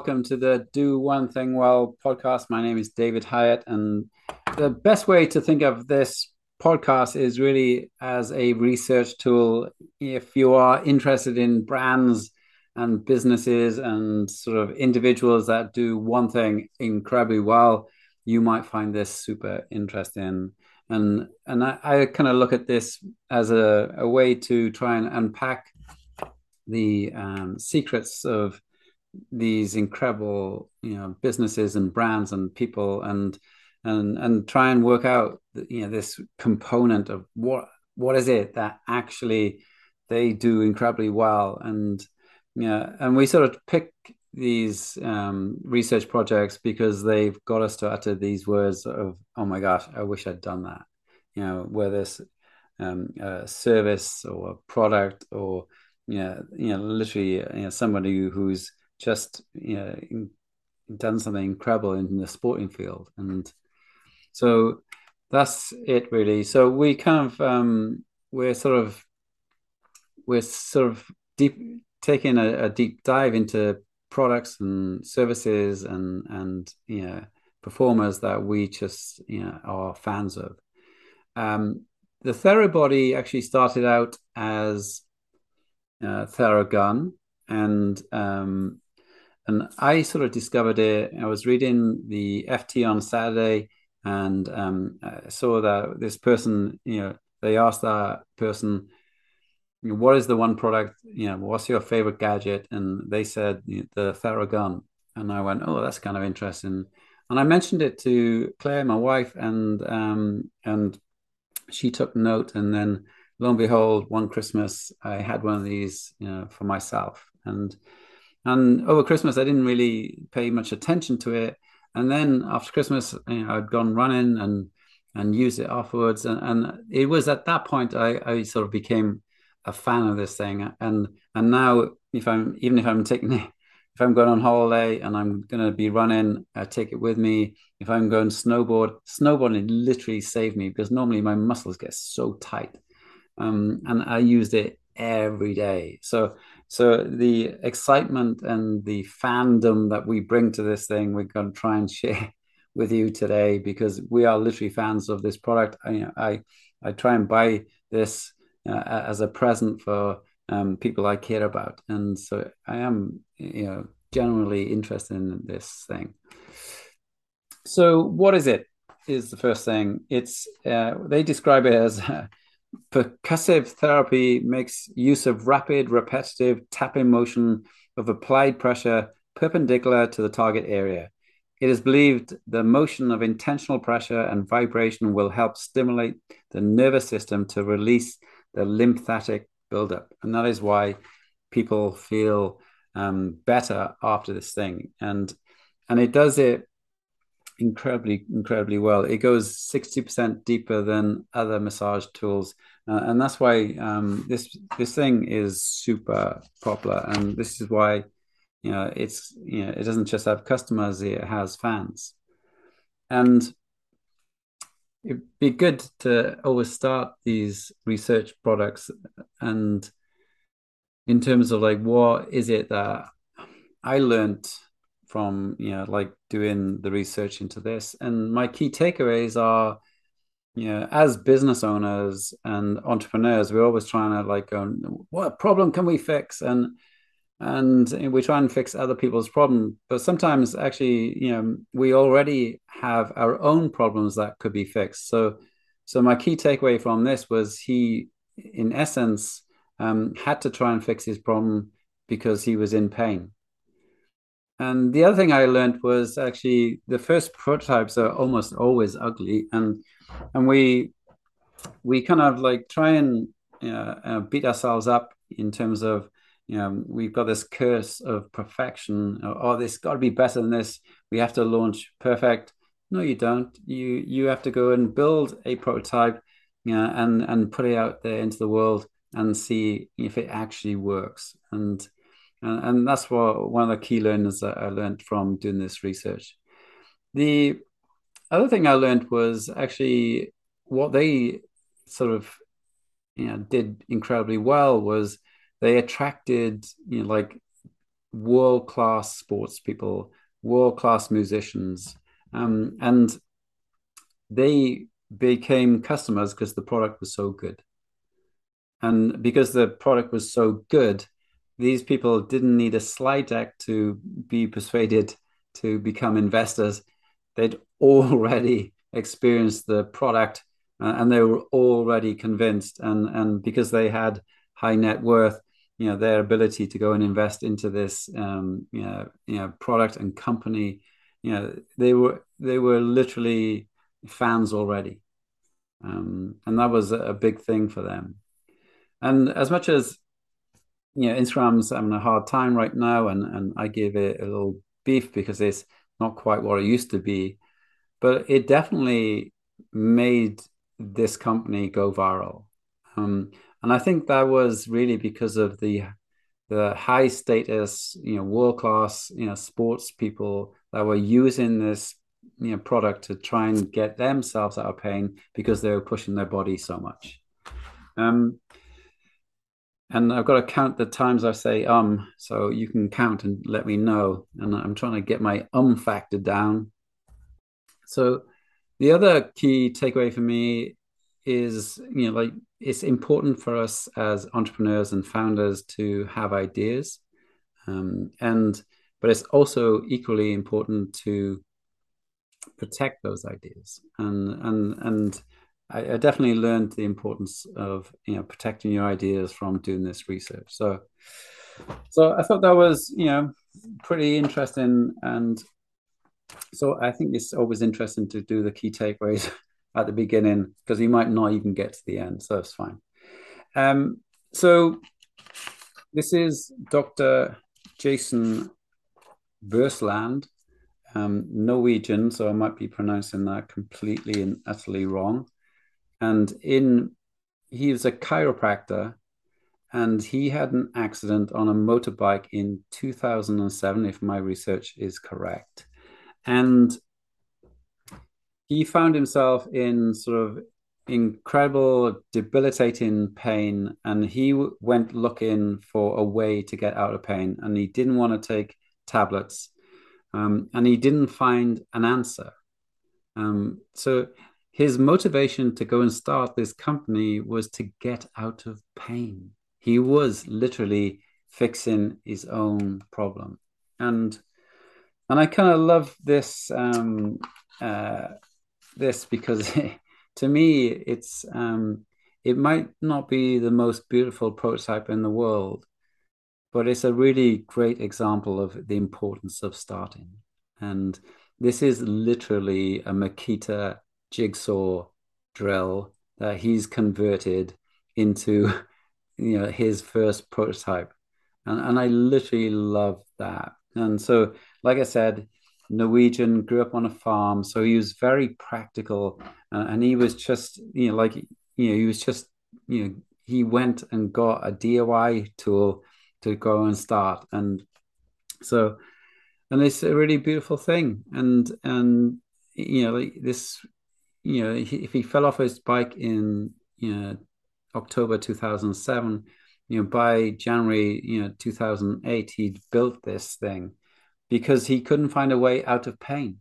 Welcome to the Do One Thing Well podcast. My name is David Hieatt, and the best way to think of this podcast is really as a research tool. If you are interested in brands and businesses and sort of individuals that do one thing incredibly well, you might find this super interesting. And and I, I kind of look at this as a, a way to try and unpack the um, secrets of these incredible you know businesses and brands and people and and and try and work out you know this component of what what is it that actually they do incredibly well. And yeah and we sort of pick these um, research projects because they've got us to utter these words of oh my gosh i wish i'd done that. You know whether it's um, a service or a product or you know, you know literally you know somebody who's just you know done something incredible in the sporting field. And so that's it really. So we kind of um we're sort of we're sort of deep taking a, a deep dive into products and services and and you know performers that we just you know are fans of. Um the therabody actually started out as uh, theragun and um and I sort of discovered it. I was reading the FT on Saturday, and um, I saw that this person, you know, they asked that person, "What is the one product? You know, what's your favorite gadget?" And they said the Theragun, and I went, "Oh, that's kind of interesting." And I mentioned it to Claire, my wife, and um, and she took note. And then, lo and behold, one Christmas, I had one of these, you know, for myself, and and over Christmas, I didn't really pay much attention to it. And then after Christmas, you know, I'd gone running and and used it afterwards. And, and it was at that point I, I sort of became a fan of this thing. And and now if I'm even if I'm taking if I'm going on holiday and I'm going to be running, I take it with me. If I'm going snowboard, snowboarding literally saved me because normally my muscles get so tight. Um, and I used it every day. So so the excitement and the fandom that we bring to this thing, we're going to try and share with you today because we are literally fans of this product. I I, I try and buy this uh, as a present for um, people I care about, and so I am you know generally interested in this thing. So what is it? Is the first thing. It's uh, they describe it as Percussive therapy makes use of rapid, repetitive tapping motion of applied pressure perpendicular to the target area. It is believed the motion of intentional pressure and vibration will help stimulate the nervous system to release the lymphatic buildup. And that is why people feel um, better after this thing. And and it does it incredibly, incredibly well. It goes 60% deeper than other massage tools. Uh, and that's why um, this this thing is super popular. And this is why, you know, it's, you know, it doesn't just have customers, it has fans. And it'd be good to always start these research products and in terms of like what is it that I learned from you know like doing the research into this. And my key takeaways are you know as business owners and entrepreneurs we're always trying to like go what problem can we fix? And and we try and fix other people's problem. But sometimes actually you know we already have our own problems that could be fixed. So so my key takeaway from this was he in essence um, had to try and fix his problem because he was in pain and the other thing I learned was actually the first prototypes are almost always ugly, and and we we kind of like try and uh, beat ourselves up in terms of you know we've got this curse of perfection. Oh, this got to be better than this. We have to launch perfect. No, you don't. You you have to go and build a prototype, you know, and and put it out there into the world and see if it actually works. And and, and that's what one of the key learners that I learned from doing this research. The other thing I learned was actually what they sort of you know did incredibly well was they attracted you know like world class sports people, world class musicians, um, and they became customers because the product was so good. And because the product was so good, these people didn't need a slide deck to be persuaded to become investors. They'd already experienced the product uh, and they were already convinced. And, and because they had high net worth, you know, their ability to go and invest into this, um, you know, you know, product and company, you know, they were they were literally fans already, um, and that was a big thing for them. And as much as you know, Instagram's having a hard time right now, and and I give it a little beef because it's not quite what it used to be, but it definitely made this company go viral. Um, and I think that was really because of the the high status, you know, world class, you know, sports people that were using this you know product to try and get themselves out of pain because they were pushing their body so much. Um, and I've got to count the times I say um, so you can count and let me know. And I'm trying to get my um factor down. So the other key takeaway for me is, you know, like it's important for us as entrepreneurs and founders to have ideas, um, and but it's also equally important to protect those ideas and and and I, I, definitely learned the importance of you know protecting your ideas from doing this research. So, so I thought that was you know pretty interesting, and so I think it's always interesting to do the key takeaways at the beginning because you might not even get to the end, so that's fine. Um, so this is Dr. Jason Berslund, um, Norwegian, so I might be pronouncing that completely and utterly wrong and in he was a chiropractor and he had an accident on a motorbike in 2007 if my research is correct. And he found himself in sort of incredible debilitating pain and he went looking for a way to get out of pain and he didn't want to take tablets um, and he didn't find an answer. Um, so his motivation to go and start this company was to get out of pain. He was literally fixing his own problem. And and I kind of love this um, uh, this because to me it's um, it might not be the most beautiful prototype in the world, but it's a really great example of the importance of starting. And this is literally a Makita jigsaw drill that he's converted into you know his first prototype. And, and i literally love that. And so like i said norwegian grew up on a farm so he was very practical. Uh, and he was just you know like you know he was just you know he went and got a diy tool to go and start. And so and it's a really beautiful thing. And and you know like this you know, if he fell off his bike in you know October 2007, you know, by January you know 2008, he'd built this thing because he couldn't find a way out of pain.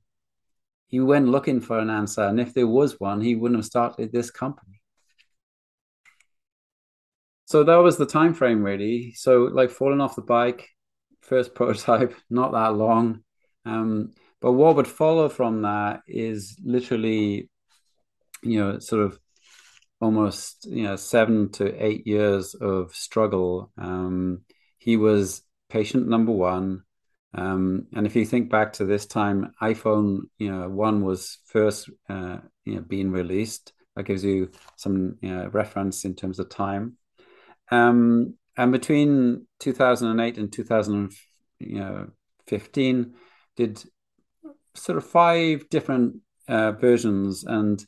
He went looking for an answer, and if there was one, he wouldn't have started this company. So that was the time frame, really. So, like falling off the bike, first prototype, not that long. Um, but what would follow from that is literally you know, sort of almost you know seven to eight years of struggle. Um, he was patient number one. Um, and if you think back to this time, iPhone, you know, one was first, uh, you know, being released. That gives you some you know, reference in terms of time. Um, and between 2008 and 2015, did sort of five different uh, versions, and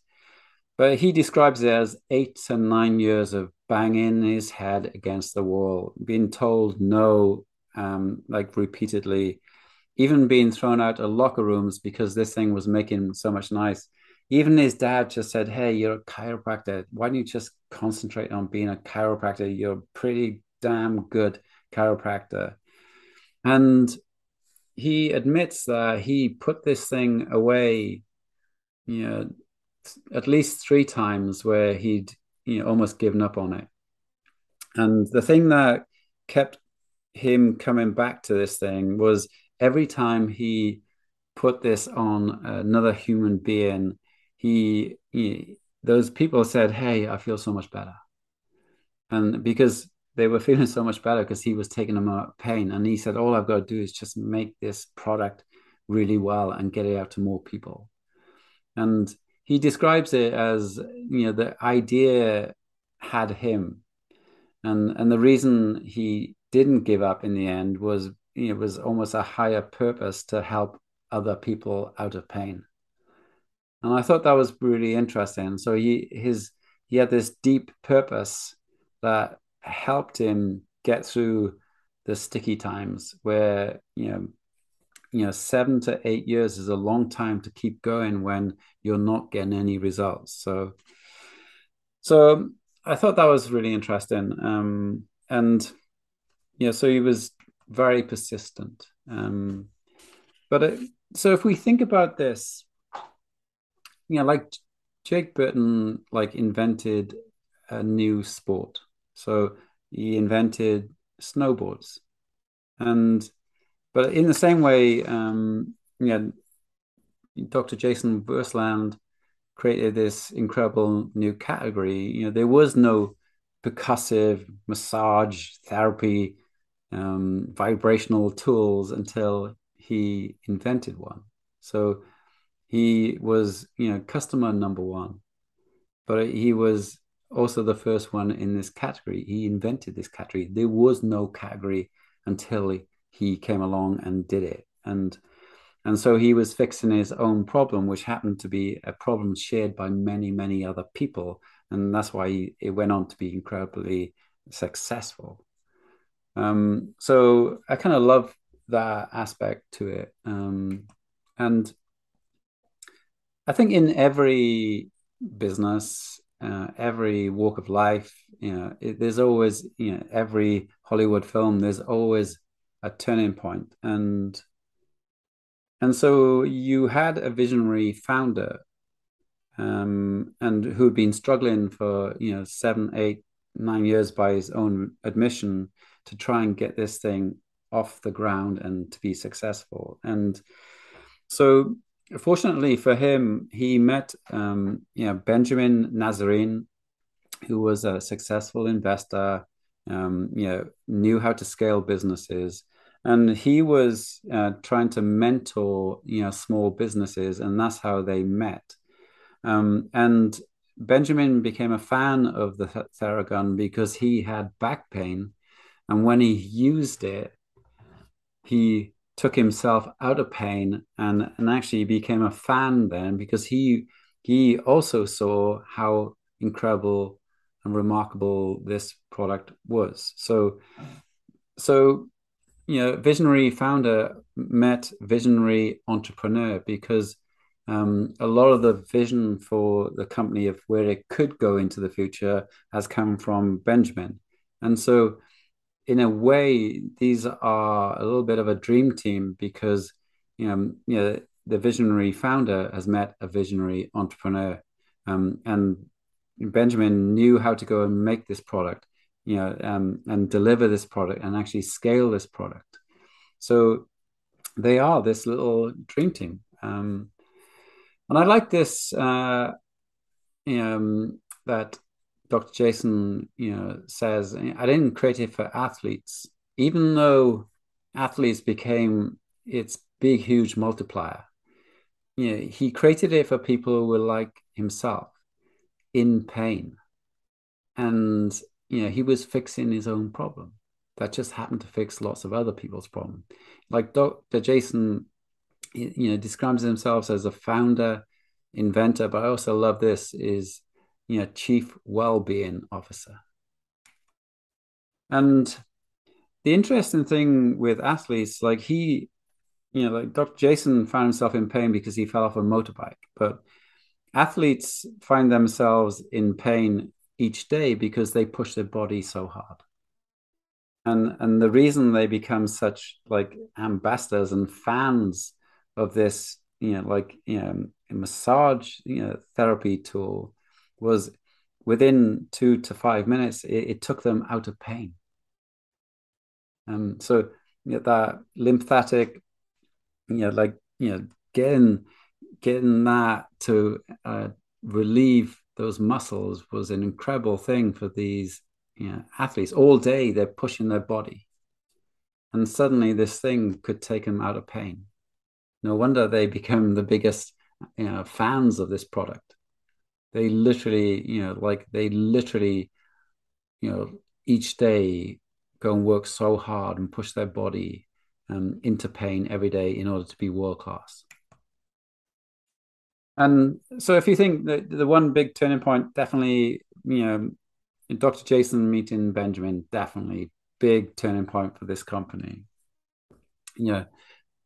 but he describes it as eight to nine years of banging his head against the wall, being told no, um, like repeatedly, even being thrown out of locker rooms because this thing was making so much noise. Even his dad just said, Hey, you're a chiropractor. Why don't you just concentrate on being a chiropractor? You're a pretty damn good chiropractor. And he admits that he put this thing away, you know, at least three times where he'd you know almost given up on it. And the thing that kept him coming back to this thing was every time he put this on another human being, he, he those people said, "Hey, I feel so much better," and because they were feeling so much better because he was taking them out of pain, and he said, "All I've got to do is just make this product really well and get it out to more people," and he describes it as you know the idea had him. And and the reason he didn't give up in the end was you know, it was almost a higher purpose to help other people out of pain. And i thought that was really interesting. So he his he had this deep purpose that helped him get through the sticky times where you know you know seven to eight years is a long time to keep going when you're not getting any results. So so i thought that was really interesting. Um and yeah so he was very persistent. Um but it, so if we think about this you know like jake burton like invented a new sport. So he invented snowboards. And but in the same way, um, you know, Dr. Jason Wersland created this incredible new category. You know, there was no percussive massage therapy, um, vibrational tools until he invented one. So he was, you know, customer number one, but he was also the first one in this category. He invented this category. There was no category until he came along and did it. And and so he was fixing his own problem, which happened to be a problem shared by many, many other people. And that's why he, it went on to be incredibly successful. Um, so I kind of love that aspect to it. Um, and I think in every business, uh, every walk of life, you know, it, there's always, you know, every Hollywood film, there's always a turning point. And and so you had a visionary founder um, and who'd been struggling for you know seven eight nine years by his own admission to try and get this thing off the ground and to be successful. And so fortunately for him he met um, you know benjamin nazarian who was a successful investor um, you know knew how to scale businesses and he was uh, trying to mentor you know small businesses and that's how they met. Um, and benjamin became a fan of the theragun because he had back pain. And when he used it he took himself out of pain and, and actually became a fan then because he he also saw how incredible and remarkable this product was. So so you know, visionary founder met visionary entrepreneur because um, a lot of the vision for the company of where it could go into the future has come from Benjamin. And so, in a way, these are a little bit of a dream team because, you know, you know the visionary founder has met a visionary entrepreneur. Um, and Benjamin knew how to go and make this product you know, um, and deliver this product and actually scale this product. So they are this little dream team. Um, and I like this uh, um, that Dr. Jason, you know, says I didn't create it for athletes, even though athletes became its big, huge multiplier. You know, he created it for people who were like himself, in pain, and you know, he was fixing his own problem. That just happened to fix lots of other people's problem. Like Dr. Jason, you know, describes himself as a founder, inventor, but I also love this is, you know, chief well-being officer. And the interesting thing with athletes, like he, you know, like Dr. Jason found himself in pain because he fell off a motorbike, but athletes find themselves in pain each day because they push their body so hard. and and the reason they become such like ambassadors and fans of this you know like you know massage you know therapy tool was within two to five minutes it, it took them out of pain um so you know, that lymphatic you know like you know getting getting that to uh, relieve those muscles was an incredible thing for these you know, athletes. All day they're pushing their body. And suddenly this thing could take them out of pain. No wonder they become the biggest you know fans of this product. They literally you know like they literally you know each day go and work so hard and push their body um, into pain every day in order to be world class and so if you think that the one big turning point definitely you know Dr. Jason meeting Benjamin, definitely big turning point for this company. You know,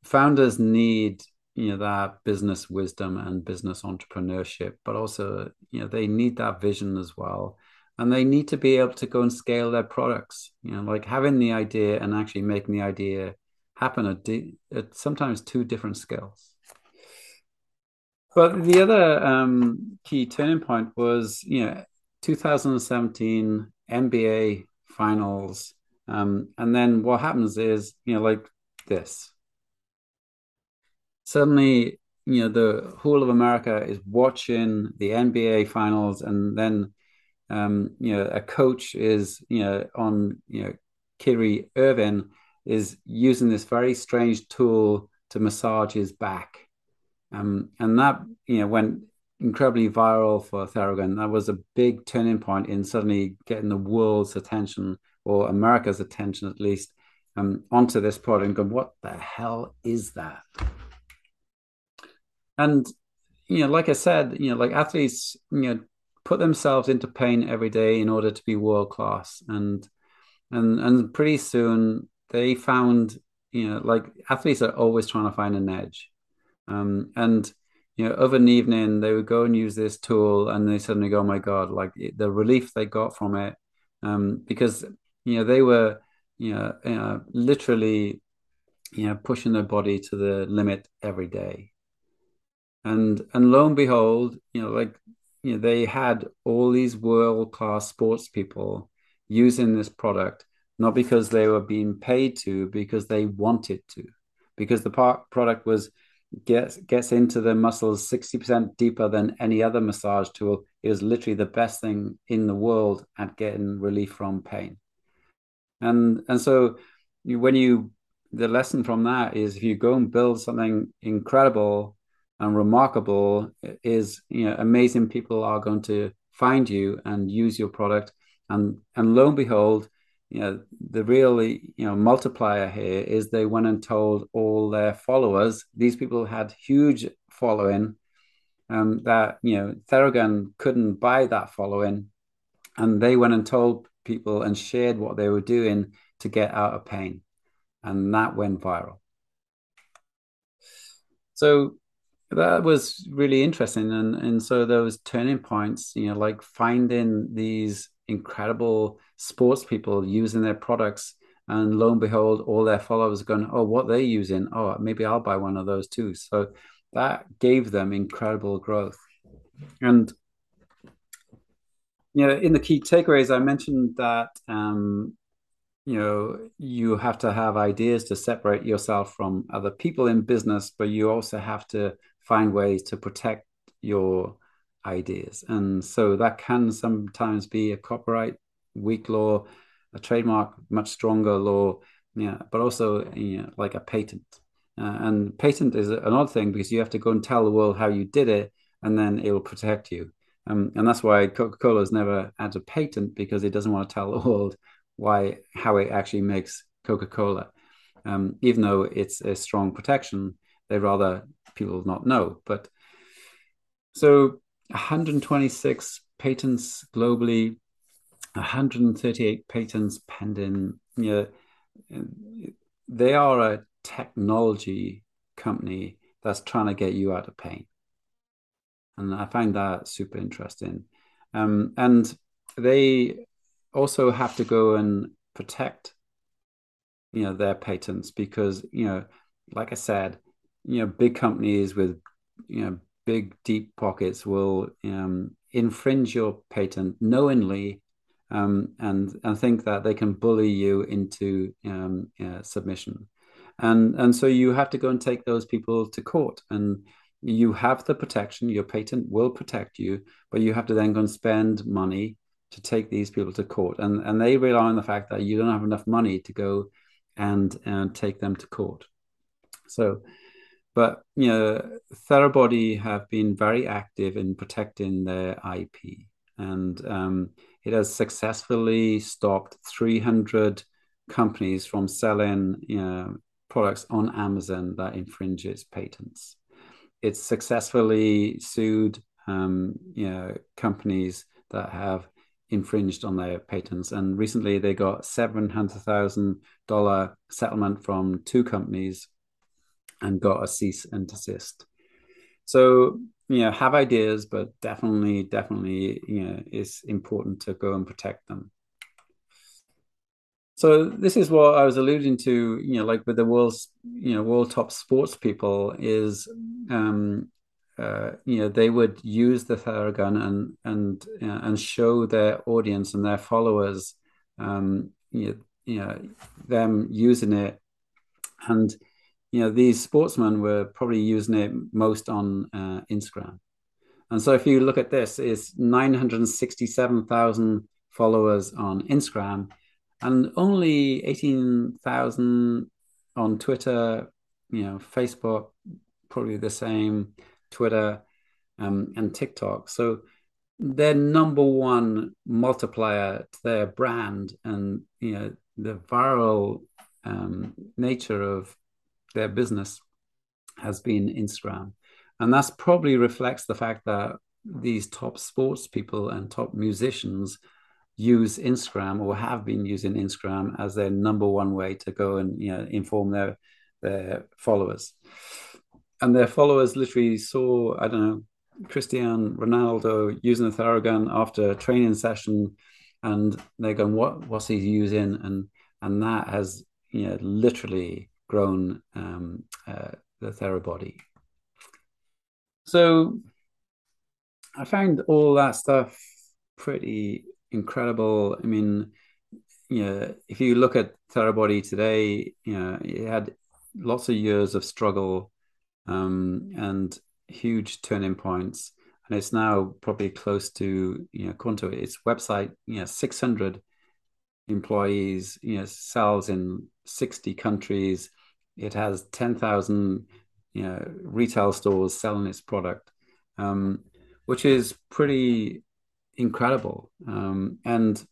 founders need you know that business wisdom and business entrepreneurship, but also you know they need that vision as well, and they need to be able to go and scale their products. You know, like having the idea and actually making the idea happen at, sometimes two different scales. But the other um, key turning point was, you know, 2017 NBA finals. Um, and then what happens is, you know, like this. Suddenly, you know, the whole of America is watching the NBA finals, and then, um, you know, a coach is, you know, on, you know, Kyrie Irving is using this very strange tool to massage his back. Um, and that, you know, went incredibly viral for Theragun. That was a big turning point in suddenly getting the world's attention or America's attention at least um, onto this product and going, what the hell is that? And you know, like I said, you know, like athletes, you know, put themselves into pain every day in order to be world class. And and and pretty soon they found, you know, like athletes are always trying to find an edge. Um, and you know, of an evening, they would go and use this tool, and they suddenly go, "Oh my god!" Like the relief they got from it, um, because you know they were, you know, uh, literally, you know, pushing their body to the limit every day, and and lo and behold, you know, like you know, they had all these world class sports people using this product, not because they were being paid to, because they wanted to, because the product was gets gets into the muscles 60% deeper than any other massage tool was literally the best thing in the world at getting relief from pain. And and so you, when you the lesson from that is if you go and build something incredible and remarkable is you know amazing people are going to find you and use your product. And and lo and behold you know the really you know multiplier here is they went and told all their followers these people had huge following um, that you know Theragun couldn't buy that following. And they went and told people and shared what they were doing to get out of pain. And that went viral. So that was really interesting. And and so those turning points you know like finding these incredible sports people using their products and lo and behold all their followers going oh what they're using? Oh maybe i'll buy one of those too. So that gave them incredible growth. And you know in the key takeaways i mentioned that um, you know you have to have ideas to separate yourself from other people in business but you also have to find ways to protect your ideas. And so that can sometimes be a copyright weak law, a trademark much stronger law, yeah, but also you know, like a patent. Uh, and patent is an odd thing because you have to go and tell the world how you did it, and then it will protect you. Um, and that's why Coca-Cola has never had a patent because it doesn't want to tell the world why how it actually makes Coca-Cola. Um, even though it's a strong protection, they'd rather people not know. But so 126 patents globally, 138 patents pending. You know, they are a technology company that's trying to get you out of pain. And I find that super interesting. Um, and they also have to go and protect you know their patents because you know like i said you know big companies with you know big deep pockets will um, infringe your patent knowingly um, and and think that they can bully you into um, submission. And and so you have to go and take those people to court. And you have the protection. Your patent will protect you but you have to then go and spend money to take these people to court. And and they rely on the fact that you don't have enough money to go and and take them to court. So but you know therabody have been very active in protecting their ip and um, it has successfully stopped 300 companies from selling you know, products on Amazon that infringe its patents. It's successfully sued um, you know, companies that have infringed on their patents. And recently they got $700,000 settlement from two companies and got a cease and desist. So, you know, have ideas, but definitely, definitely, you know, it's important to go and protect them. So this is what I was alluding to, you know, like with the world's, you know, world top sports people is, um, uh, you know, they would use the Theragun and and uh, and show their audience and their followers, um, you know, you know, them using it, and you know, these sportsmen were probably using it most on uh, Instagram. And so if you look at this, it's 967,000 followers on Instagram and only 18,000 on Twitter, you know, Facebook, probably the same, Twitter, um, and TikTok. So their number one multiplier to their brand and, you know, the viral um, nature of their business has been Instagram. And that's probably reflects the fact that these top sports people and top musicians use Instagram or have been using Instagram as their number one way to go and you know inform their their followers. And their followers literally saw, I don't know, Cristiano Ronaldo using the Theragun after a training session, and they're going, "What? What's he using?" And and that has you know literally grown um, uh, the Therabody. So I found all that stuff pretty incredible. I mean, you know, if you look at Therabody today, you know, it had lots of years of struggle um, and huge turning points, and it's now probably close to you know, according to its website, you know, six hundred employees, you know, sells in sixty countries. It has ten thousand, you know, retail stores selling its product, um, which is pretty incredible. Um, and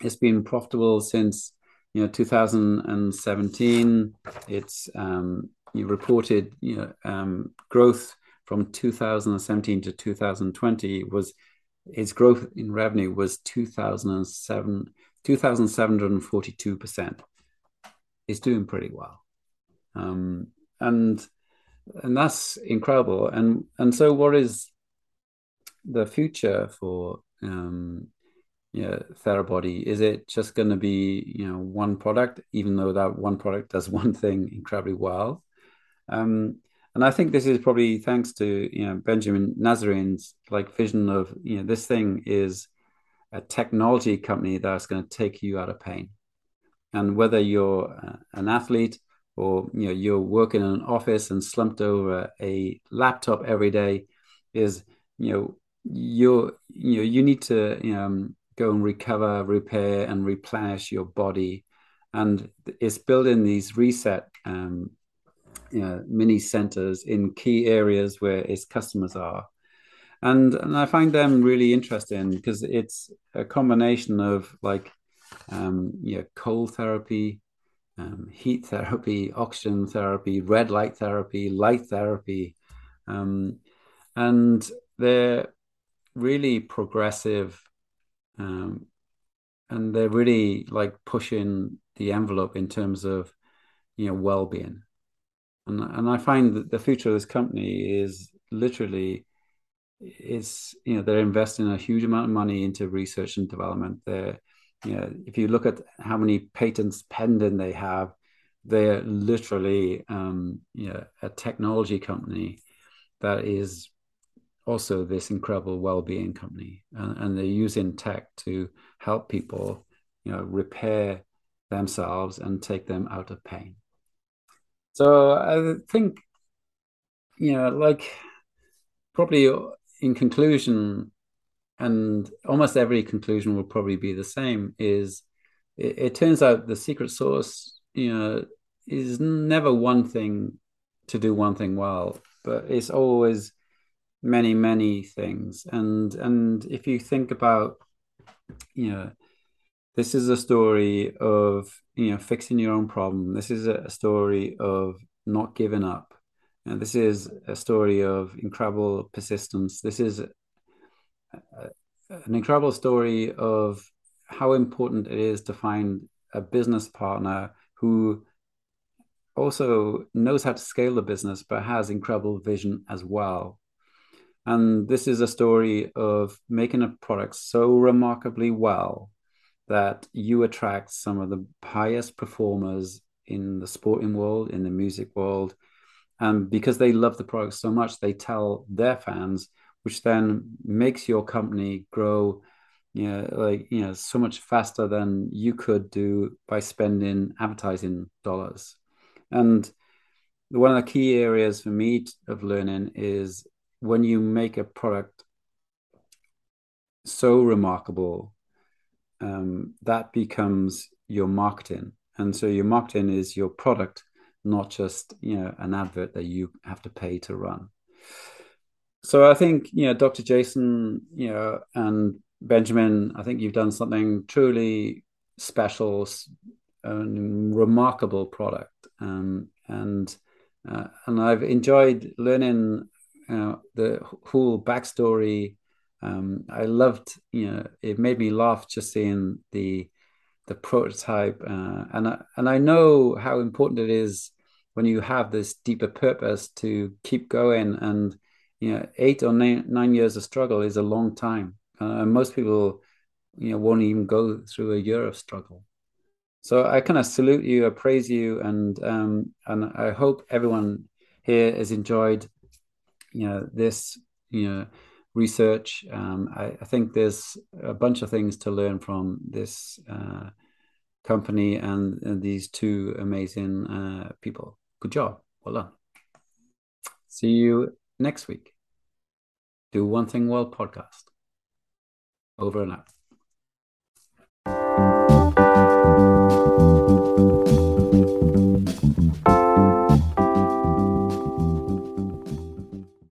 it's been profitable since you know 2017. It's um, you reported you know um, growth from 2017 to 2020 was its growth in revenue was 2007 2742 percent. It's doing pretty well, um, and and that's incredible. And and so what is the future for um, yeah, Therabody? Is it just going to be you know one product, even though that one product does one thing incredibly well? Um, and I think this is probably thanks to you know Benjamin Nazarian's like vision of you know this thing is a technology company that's going to take you out of pain. And whether you're uh, an athlete or you know you're working in an office and slumped over a laptop every day, is you know you're you know you need to um, go and recover, repair, and replenish your body, and it's building these reset um, you know, mini centers in key areas where its customers are, and and I find them really interesting because it's a combination of like um, you know cold therapy. Um, heat therapy, oxygen therapy, red light therapy, light therapy, um, and they're really progressive um, and they're really like pushing the envelope in terms of you know well-being. And and i find that the future of this company is literally is you know they're investing a huge amount of money into research and development. They're you know, if you look at how many patents pending they have, they're literally um, you know, a technology company that is also this incredible well-being company, and, and they're using tech to help people, you know, repair themselves and take them out of pain. So I think, you know, like probably in conclusion, and almost every conclusion will probably be the same, is it, it turns out the secret sauce you know, is never one thing to do one thing well, but it's always many, many things. And and if you think about, you know, this is a story of you know fixing your own problem. This is a story of not giving up. And this is a story of incredible persistence. This is an incredible story of how important it is to find a business partner who also knows how to scale the business but has incredible vision as well. And this is a story of making a product so remarkably well that you attract some of the highest performers in the sporting world, in the music world. And because they love the product so much, they tell their fans, which then makes your company grow, you know, like, you know, so much faster than you could do by spending advertising dollars. And one of the key areas for me of learning is when you make a product so remarkable, um, that becomes your marketing. And so your marketing is your product, not just you know an advert that you have to pay to run. So I think you know Dr. Jason, you know, and Benjamin, I think you've done something truly special and remarkable product. Um, and uh, and I've enjoyed learning uh, the whole backstory. Um, I loved, you know, it made me laugh just seeing the the prototype, uh, and I, and I know how important it is when you have this deeper purpose to keep going. And you know, eight or nine, nine years of struggle is a long time, uh, and most people, you know, won't even go through a year of struggle. So I kind of salute you, I praise you, and um, and I hope everyone here has enjoyed, you know, this, you know, research. Um, I, I, think there's a bunch of things to learn from this uh, company and, and, these two amazing uh, people. Good job. Well done. See you next week. Do One Thing Well podcast. Over and out.